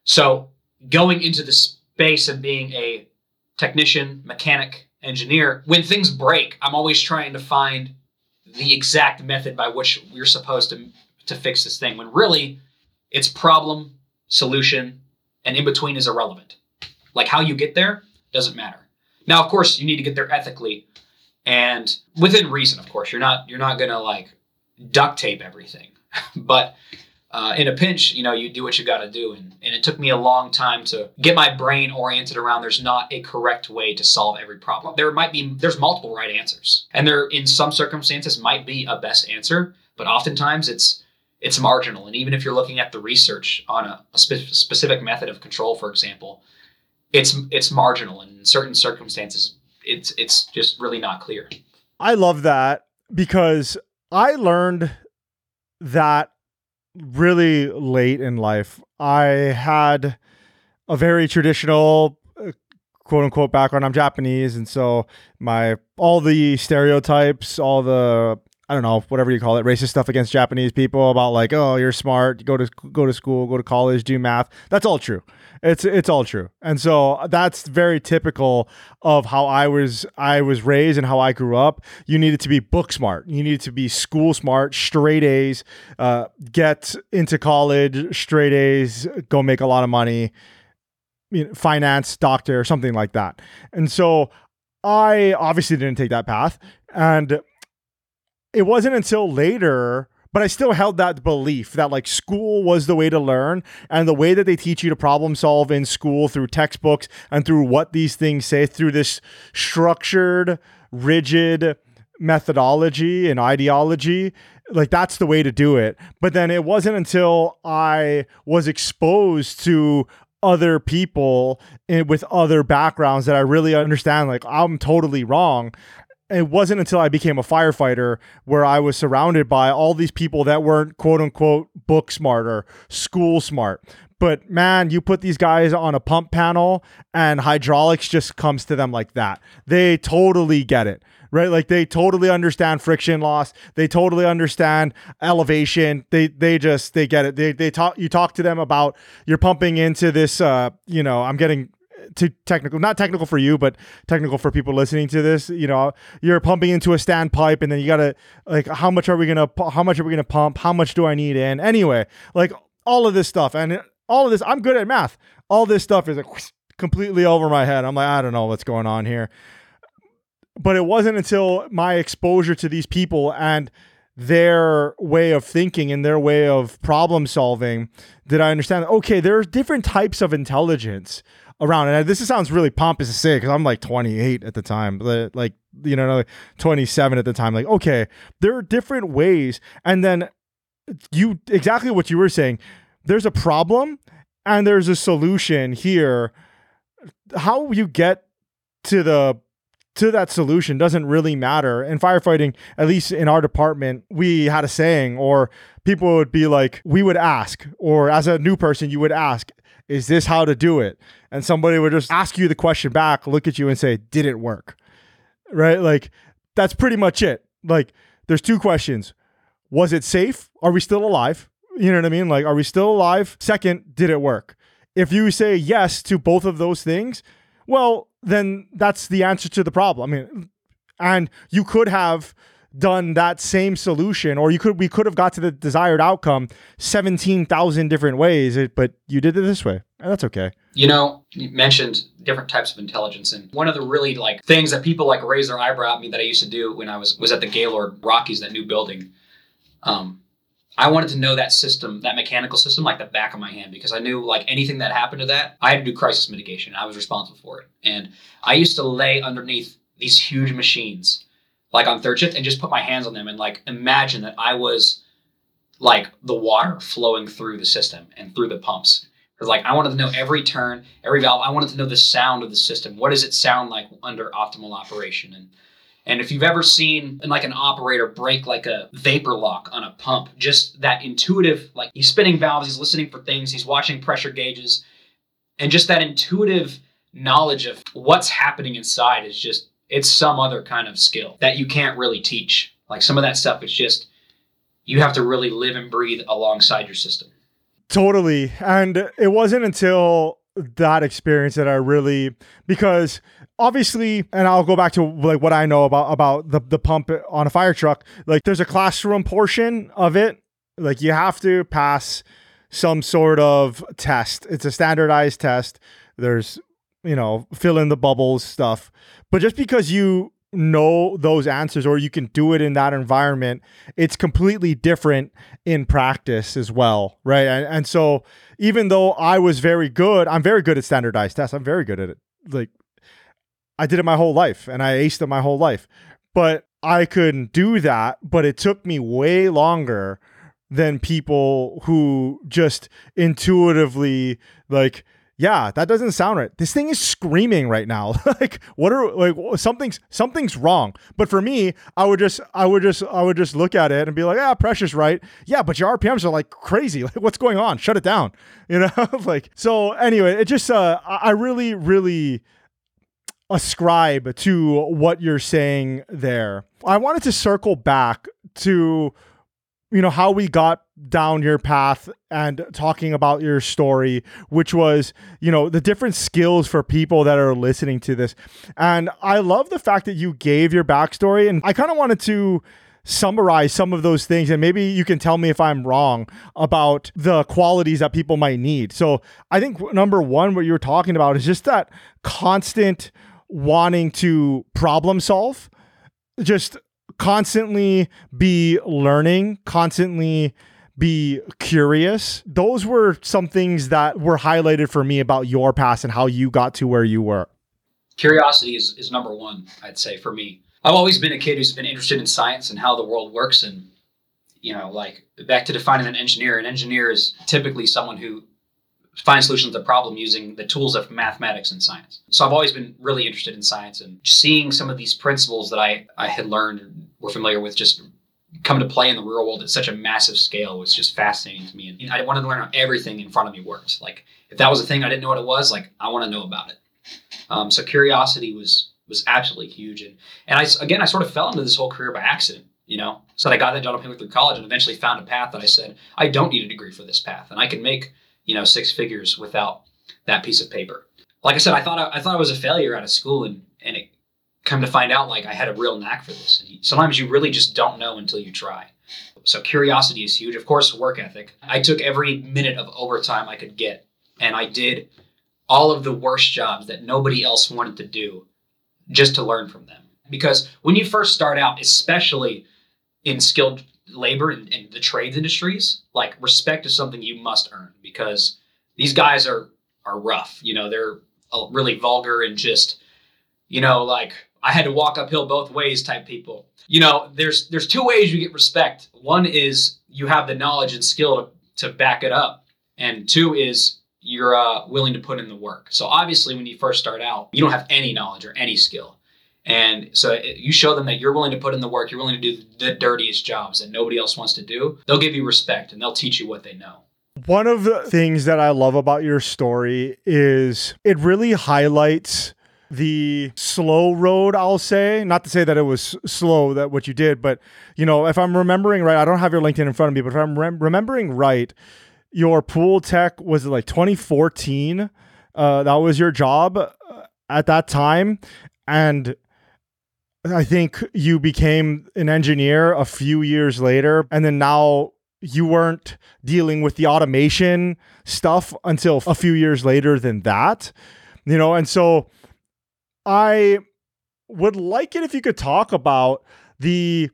so going into the space of being a technician mechanic engineer when things break i'm always trying to find the exact method by which we're supposed to to fix this thing when really it's problem solution and in between is irrelevant like how you get there doesn't matter. Now, of course, you need to get there ethically and within reason. Of course, you're not you're not gonna like duct tape everything, but uh, in a pinch, you know, you do what you got to do. And, and it took me a long time to get my brain oriented around there's not a correct way to solve every problem. There might be, there's multiple right answers. And there, in some circumstances, might be a best answer, but oftentimes it's, it's marginal. And even if you're looking at the research on a, a spe- specific method of control, for example, it's it's marginal And in certain circumstances it's it's just really not clear i love that because i learned that really late in life i had a very traditional uh, quote unquote background i'm japanese and so my all the stereotypes all the I don't know, whatever you call it, racist stuff against Japanese people about like, oh, you're smart, go to go to school, go to college, do math. That's all true. It's it's all true. And so that's very typical of how I was I was raised and how I grew up. You needed to be book smart. You needed to be school smart, straight A's, uh, get into college, straight A's, go make a lot of money, you know, finance, doctor, something like that. And so I obviously didn't take that path. And it wasn't until later but I still held that belief that like school was the way to learn and the way that they teach you to problem solve in school through textbooks and through what these things say through this structured, rigid methodology and ideology like that's the way to do it. But then it wasn't until i was exposed to other people with other backgrounds that i really understand like i'm totally wrong it wasn't until I became a firefighter where I was surrounded by all these people that weren't quote unquote book smart or school smart. But man, you put these guys on a pump panel and hydraulics just comes to them like that. They totally get it right? Like they totally understand friction loss. They totally understand elevation. They they just they get it. They they talk you talk to them about you're pumping into this uh, you know, I'm getting too technical, not technical for you, but technical for people listening to this. You know, you're pumping into a standpipe, and then you gotta like, how much are we gonna, how much are we gonna pump? How much do I need in? Anyway, like all of this stuff, and all of this, I'm good at math. All this stuff is like completely over my head. I'm like, I don't know what's going on here. But it wasn't until my exposure to these people and their way of thinking and their way of problem solving did I understand okay, there are different types of intelligence around. And this sounds really pompous to say because I'm like 28 at the time, but like, you know, like 27 at the time. Like, okay, there are different ways. And then you, exactly what you were saying, there's a problem and there's a solution here. How you get to the to that solution doesn't really matter. In firefighting, at least in our department, we had a saying, or people would be like, we would ask, or as a new person, you would ask, is this how to do it? And somebody would just ask you the question back, look at you and say, did it work? Right? Like, that's pretty much it. Like, there's two questions. Was it safe? Are we still alive? You know what I mean? Like, are we still alive? Second, did it work? If you say yes to both of those things, well, then that's the answer to the problem. I mean, and you could have done that same solution or you could we could have got to the desired outcome 17,000 different ways but you did it this way and that's okay you know you mentioned different types of intelligence and one of the really like things that people like raise their eyebrow at me that I used to do when I was was at the Gaylord Rockies that new building um I wanted to know that system, that mechanical system, like the back of my hand, because I knew like anything that happened to that, I had to do crisis mitigation. I was responsible for it. And I used to lay underneath these huge machines like on third shift and just put my hands on them and like imagine that I was like the water flowing through the system and through the pumps. Because like I wanted to know every turn, every valve. I wanted to know the sound of the system. What does it sound like under optimal operation? And and if you've ever seen like an operator break like a vapor lock on a pump, just that intuitive, like he's spinning valves, he's listening for things, he's watching pressure gauges, and just that intuitive knowledge of what's happening inside is just it's some other kind of skill that you can't really teach. Like some of that stuff is just you have to really live and breathe alongside your system. Totally. And it wasn't until that experience that I really because obviously and I'll go back to like what I know about about the the pump on a fire truck. Like there's a classroom portion of it. Like you have to pass some sort of test. It's a standardized test. There's you know, fill in the bubbles stuff. But just because you know those answers or you can do it in that environment, it's completely different in practice as well, right? And, and so even though I was very good, I'm very good at standardized tests. I'm very good at it. Like I did it my whole life and I aced it my whole life. But I couldn't do that, but it took me way longer than people who just intuitively like yeah, that doesn't sound right. This thing is screaming right now. like, what are like something's something's wrong. But for me, I would just I would just I would just look at it and be like, ah, pressure's right. Yeah, but your RPMs are like crazy. Like, what's going on? Shut it down. You know, like so. Anyway, it just uh, I really really ascribe to what you're saying there. I wanted to circle back to you know how we got down your path and talking about your story which was you know the different skills for people that are listening to this. And i love the fact that you gave your backstory and i kind of wanted to summarize some of those things and maybe you can tell me if i'm wrong about the qualities that people might need. So i think number one what you were talking about is just that constant wanting to problem solve just constantly be learning, constantly be curious. Those were some things that were highlighted for me about your past and how you got to where you were. Curiosity is, is number one, I'd say, for me. I've always been a kid who's been interested in science and how the world works. And, you know, like back to defining an engineer, an engineer is typically someone who find solutions to problem using the tools of mathematics and science. So I've always been really interested in science and seeing some of these principles that I, I had learned and were familiar with just come to play in the real world at such a massive scale was just fascinating to me. And I wanted to learn how everything in front of me worked. Like if that was a thing I didn't know what it was, like I want to know about it. Um, so curiosity was was absolutely huge. And and I again I sort of fell into this whole career by accident. You know, so I got that job at through college and eventually found a path that I said I don't need a degree for this path, and I can make you know six figures without that piece of paper. Like I said, I thought I, I thought I was a failure out of school, and and it come to find out like I had a real knack for this. And sometimes you really just don't know until you try. So curiosity is huge. Of course, work ethic. I took every minute of overtime I could get, and I did all of the worst jobs that nobody else wanted to do just to learn from them. Because when you first start out, especially in skilled labor and, in the trades industries, like respect is something you must earn because these guys are are rough. You know, they're uh, really vulgar and just, you know, like I had to walk uphill both ways type people. You know, there's there's two ways you get respect. One is you have the knowledge and skill to, to back it up, and two is you're uh, willing to put in the work. So obviously, when you first start out, you don't have any knowledge or any skill. And so you show them that you're willing to put in the work, you're willing to do the dirtiest jobs that nobody else wants to do. They'll give you respect and they'll teach you what they know. One of the things that I love about your story is it really highlights the slow road i'll say. Not to say that it was slow that what you did but you know if i'm remembering right i don't have your linkedin in front of me but if i'm rem- remembering right your pool tech was like 2014 uh, that was your job uh, at that time? And I think you became an engineer a few years later, and then now you weren't dealing with the automation stuff until a few years later than that, you know, and so I would like it if you could talk about the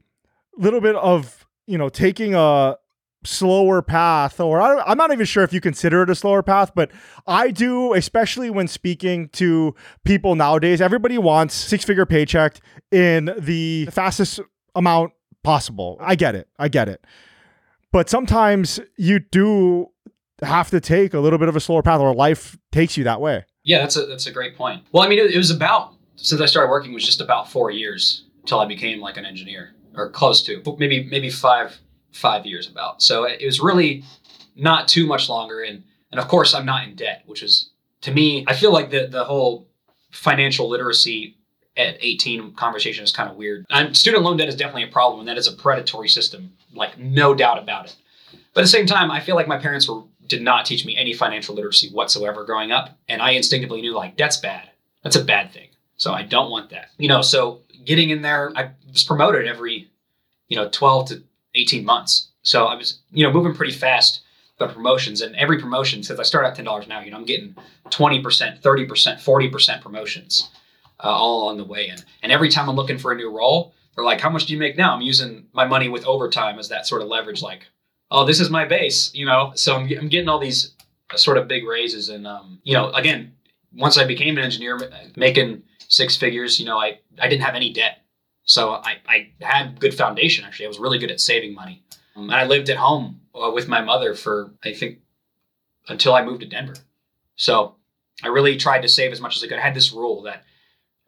little bit of, you know, taking a slower path, or I, am not even sure if you consider it a slower path, but I do, especially when speaking to people nowadays. Everybody wants six figure paycheck in the fastest amount possible. I get it. I get it. But sometimes you do have to take a little bit of a slower path, or life takes you that way. Yeah, that's a that's a great point. Well, I mean, it, it was about since I started working was just about four years until I became like an engineer, or close to maybe maybe five five years about. So it was really not too much longer. And and of course, I'm not in debt, which is to me, I feel like the the whole financial literacy at 18 conversation is kind of weird. And student loan debt is definitely a problem, and that is a predatory system, like no doubt about it. But at the same time, I feel like my parents were did not teach me any financial literacy whatsoever growing up, and I instinctively knew like that's bad. That's a bad thing. So I don't want that. You know, so getting in there, I was promoted every, you know, 12 to 18 months. So I was, you know, moving pretty fast the promotions and every promotion since I start at $10 now, you know, I'm getting 20%, 30%, 40% promotions uh, all along the way. And, and every time I'm looking for a new role, they're like, how much do you make now? I'm using my money with overtime as that sort of leverage. Like, oh, this is my base, you know? So I'm, I'm getting all these sort of big raises. And, um, you know, again, once I became an engineer making six figures, you know, I, I didn't have any debt. So I, I had good foundation actually. I was really good at saving money. Um, and I lived at home uh, with my mother for I think until I moved to Denver. So I really tried to save as much as I could. I had this rule that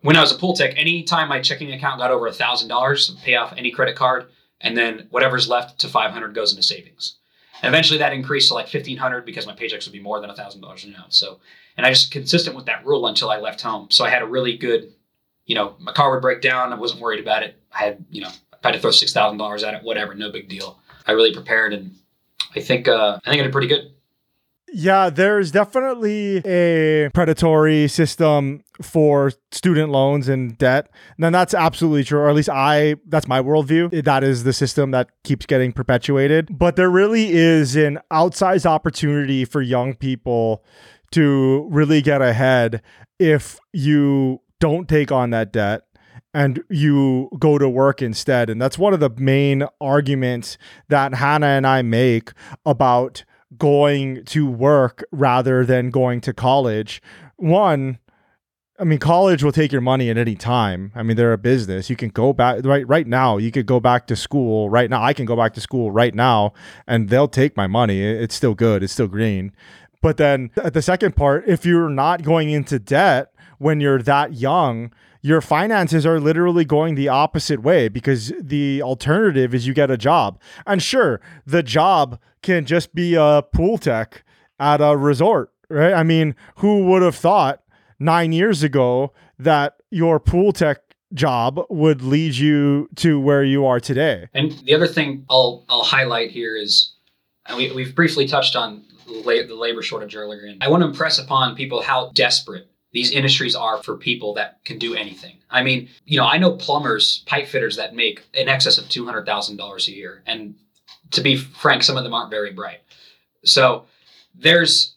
when I was a pool tech, anytime my checking account got over a thousand dollars, pay off any credit card, and then whatever's left to five hundred goes into savings. And eventually that increased to like fifteen hundred because my paychecks would be more than a thousand dollars now. So and I just consistent with that rule until I left home. So I had a really good you know, my car would break down. I wasn't worried about it. I had, you know, I had to throw six thousand dollars at it, whatever, no big deal. I really prepared, and I think uh, I think I did pretty good. Yeah, there's definitely a predatory system for student loans and debt. And that's absolutely true, or at least I that's my worldview. That is the system that keeps getting perpetuated. But there really is an outsized opportunity for young people to really get ahead if you don't take on that debt and you go to work instead. And that's one of the main arguments that Hannah and I make about going to work rather than going to college. One, I mean, college will take your money at any time. I mean, they're a business. You can go back right right now. You could go back to school right now. I can go back to school right now, and they'll take my money. It's still good. It's still green. But then the second part, if you're not going into debt when you're that young, your finances are literally going the opposite way because the alternative is you get a job. And sure, the job can just be a pool tech at a resort, right? I mean, who would have thought nine years ago that your pool tech job would lead you to where you are today? And the other thing I'll I'll highlight here is, and we, we've briefly touched on la- the labor shortage earlier, and I want to impress upon people how desperate these industries are for people that can do anything. I mean, you know, I know plumbers, pipe fitters that make in excess of two hundred thousand dollars a year, and to be frank, some of them aren't very bright. So there's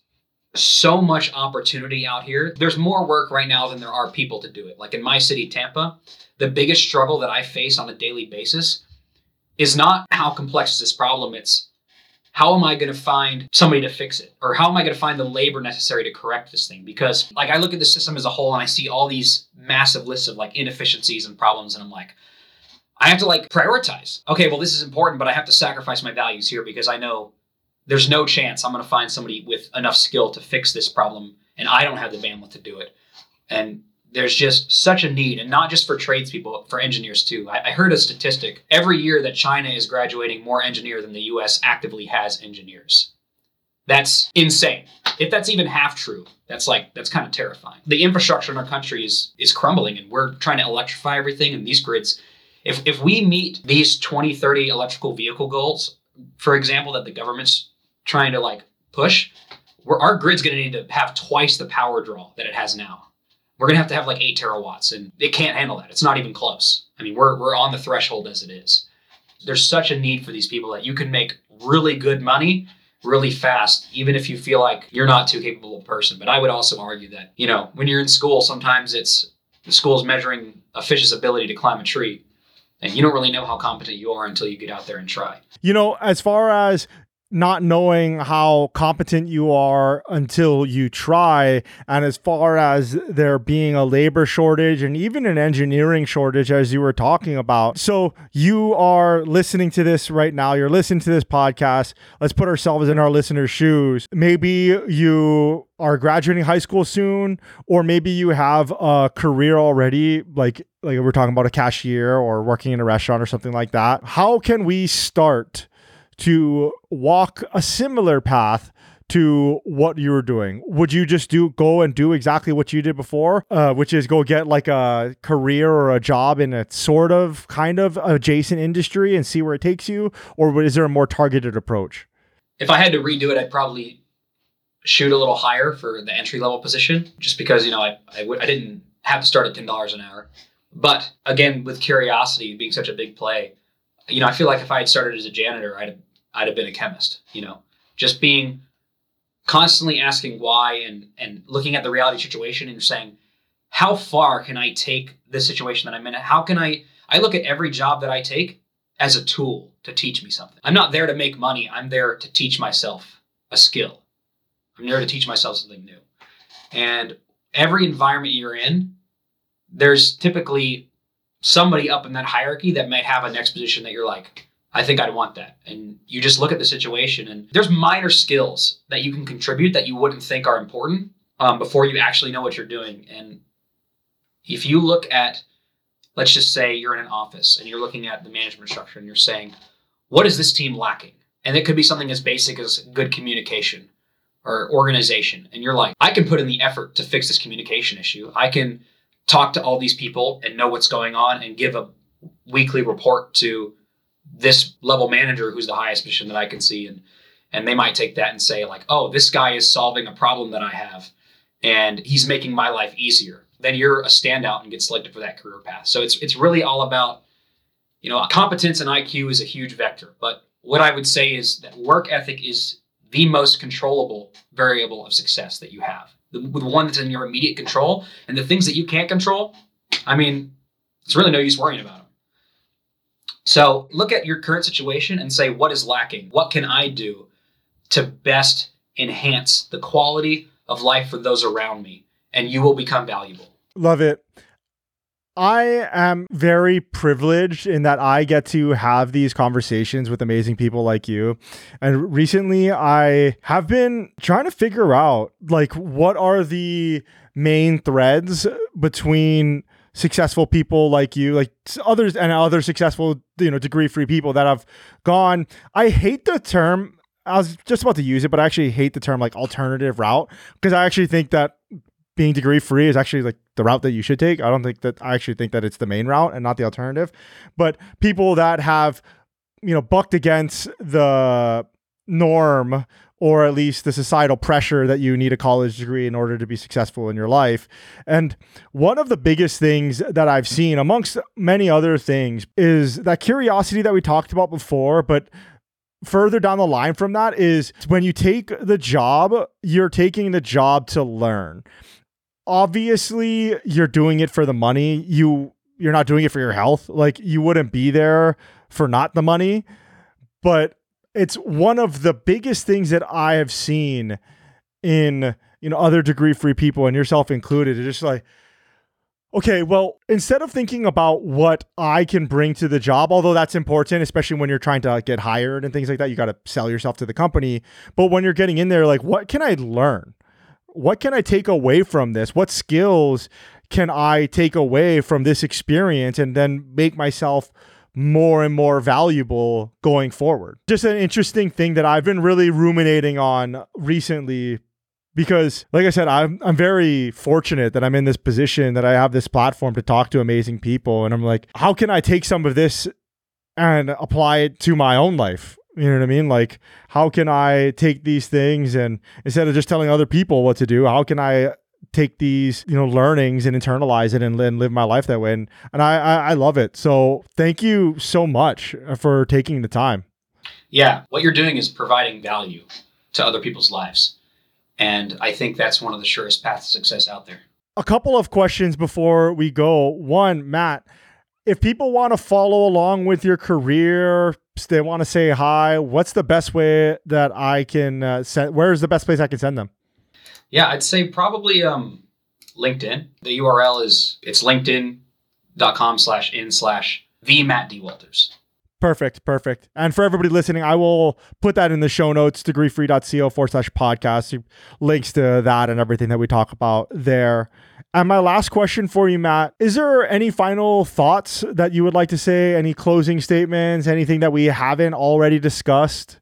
so much opportunity out here. There's more work right now than there are people to do it. Like in my city, Tampa, the biggest struggle that I face on a daily basis is not how complex is this problem, it's how am I going to find somebody to fix it? Or how am I going to find the labor necessary to correct this thing? Because like I look at the system as a whole and I see all these massive lists of like inefficiencies and problems and I'm like I have to like prioritize. Okay, well this is important, but I have to sacrifice my values here because I know there's no chance I'm going to find somebody with enough skill to fix this problem, and I don't have the bandwidth to do it. And there's just such a need, and not just for tradespeople, for engineers too. I, I heard a statistic every year that China is graduating more engineers than the US actively has engineers. That's insane. If that's even half true, that's like that's kind of terrifying. The infrastructure in our country is is crumbling and we're trying to electrify everything and these grids if if we meet these 2030 electrical vehicle goals, for example, that the government's trying to like push, where our grid's going to need to have twice the power draw that it has now. We're going to have to have like eight terawatts, and it can't handle that. It's not even close. I mean, we're we're on the threshold as it is. There's such a need for these people that you can make really good money really fast, even if you feel like you're not too capable a person. But I would also argue that, you know, when you're in school, sometimes it's the school's measuring a fish's ability to climb a tree. And you don't really know how competent you are until you get out there and try. You know, as far as not knowing how competent you are until you try. And as far as there being a labor shortage and even an engineering shortage, as you were talking about. So you are listening to this right now, you're listening to this podcast. Let's put ourselves in our listeners' shoes. Maybe you are graduating high school soon, or maybe you have a career already, like like we're talking about a cashier or working in a restaurant or something like that. How can we start to walk a similar path to what you were doing? Would you just do go and do exactly what you did before, uh, which is go get like a career or a job in a sort of kind of adjacent industry and see where it takes you, or is there a more targeted approach? If I had to redo it, I'd probably shoot a little higher for the entry level position, just because you know I I w- I didn't have to start at ten dollars an hour. But again, with curiosity being such a big play, you know, I feel like if I had started as a janitor, I'd I'd have been a chemist. You know, just being constantly asking why and and looking at the reality situation and saying, how far can I take this situation that I'm in? How can I? I look at every job that I take as a tool to teach me something. I'm not there to make money. I'm there to teach myself a skill. I'm there to teach myself something new. And every environment you're in, there's typically somebody up in that hierarchy that might have a next position that you're like, I think I'd want that. And you just look at the situation, and there's minor skills that you can contribute that you wouldn't think are important um, before you actually know what you're doing. And if you look at, let's just say you're in an office and you're looking at the management structure and you're saying, what is this team lacking? And it could be something as basic as good communication or organization. And you're like, I can put in the effort to fix this communication issue. I can talk to all these people and know what's going on and give a weekly report to this level manager who's the highest position that I can see and and they might take that and say like oh this guy is solving a problem that I have and he's making my life easier. Then you're a standout and get selected for that career path. So it's it's really all about you know competence and IQ is a huge vector. But what I would say is that work ethic is the most controllable variable of success that you have. The, the one that's in your immediate control and the things that you can't control I mean it's really no use worrying about them so look at your current situation and say, what is lacking? What can I do to best enhance the quality of life for those around me? And you will become valuable. Love it. I am very privileged in that I get to have these conversations with amazing people like you. And recently I have been trying to figure out like what are the main threads between successful people like you, like others and other successful, you know, degree free people that have gone. I hate the term. I was just about to use it, but I actually hate the term like alternative route because I actually think that being degree free is actually like the route that you should take. I don't think that I actually think that it's the main route and not the alternative. But people that have, you know, bucked against the norm or at least the societal pressure that you need a college degree in order to be successful in your life. And one of the biggest things that I've seen, amongst many other things, is that curiosity that we talked about before, but further down the line from that is when you take the job, you're taking the job to learn. Obviously, you're doing it for the money. You you're not doing it for your health. Like you wouldn't be there for not the money. But it's one of the biggest things that I have seen in you know other degree free people and yourself included. It's just like okay, well, instead of thinking about what I can bring to the job, although that's important, especially when you're trying to get hired and things like that, you got to sell yourself to the company. But when you're getting in there, like, what can I learn? What can I take away from this? What skills can I take away from this experience and then make myself more and more valuable going forward. Just an interesting thing that I've been really ruminating on recently because like I said, I'm I'm very fortunate that I'm in this position that I have this platform to talk to amazing people and I'm like, how can I take some of this and apply it to my own life? You know what I mean? Like, how can I take these things and instead of just telling other people what to do, how can I take these you know learnings and internalize it and, and live my life that way. And, and I, I i love it. So thank you so much for taking the time. Yeah what you're doing is providing value to other people's lives. And i think that's one of the surest paths to success out there. A couple of questions before we go. One matt if people want to follow along with your career they want to say hi what's the best way that i can uh, send where's the best place i can send them yeah, I'd say probably um, LinkedIn. The URL is it's linkedin.com slash in slash the Matt D. Walters. Perfect, perfect. And for everybody listening, I will put that in the show notes, degreefree.co forward slash podcast, links to that and everything that we talk about there. And my last question for you, Matt, is there any final thoughts that you would like to say? Any closing statements? Anything that we haven't already discussed?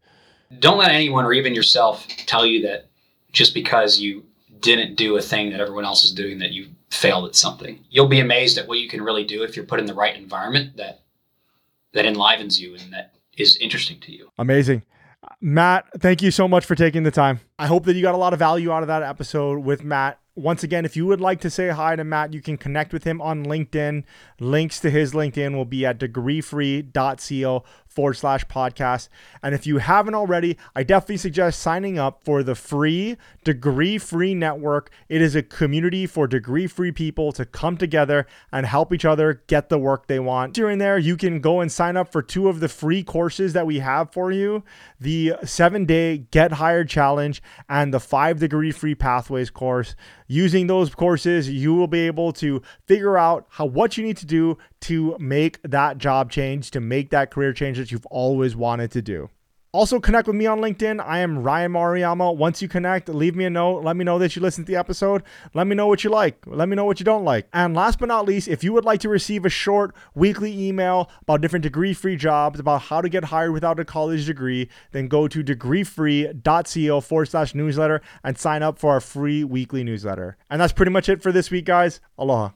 Don't let anyone or even yourself tell you that just because you didn't do a thing that everyone else is doing that you failed at something. You'll be amazed at what you can really do if you're put in the right environment that that enlivens you and that is interesting to you. Amazing. Matt, thank you so much for taking the time. I hope that you got a lot of value out of that episode with Matt. Once again, if you would like to say hi to Matt, you can connect with him on LinkedIn. Links to his LinkedIn will be at degreefree.co forward slash podcast. And if you haven't already, I definitely suggest signing up for the free Degree Free Network. It is a community for degree free people to come together and help each other get the work they want. During there, you can go and sign up for two of the free courses that we have for you the seven day Get Hired Challenge and the five degree free pathways course. Using those courses, you will be able to figure out how what you need to do to make that job change, to make that career change that you've always wanted to do. Also, connect with me on LinkedIn. I am Ryan Maruyama. Once you connect, leave me a note. Let me know that you listened to the episode. Let me know what you like. Let me know what you don't like. And last but not least, if you would like to receive a short weekly email about different degree free jobs, about how to get hired without a college degree, then go to degreefree.co forward slash newsletter and sign up for our free weekly newsletter. And that's pretty much it for this week, guys. Aloha.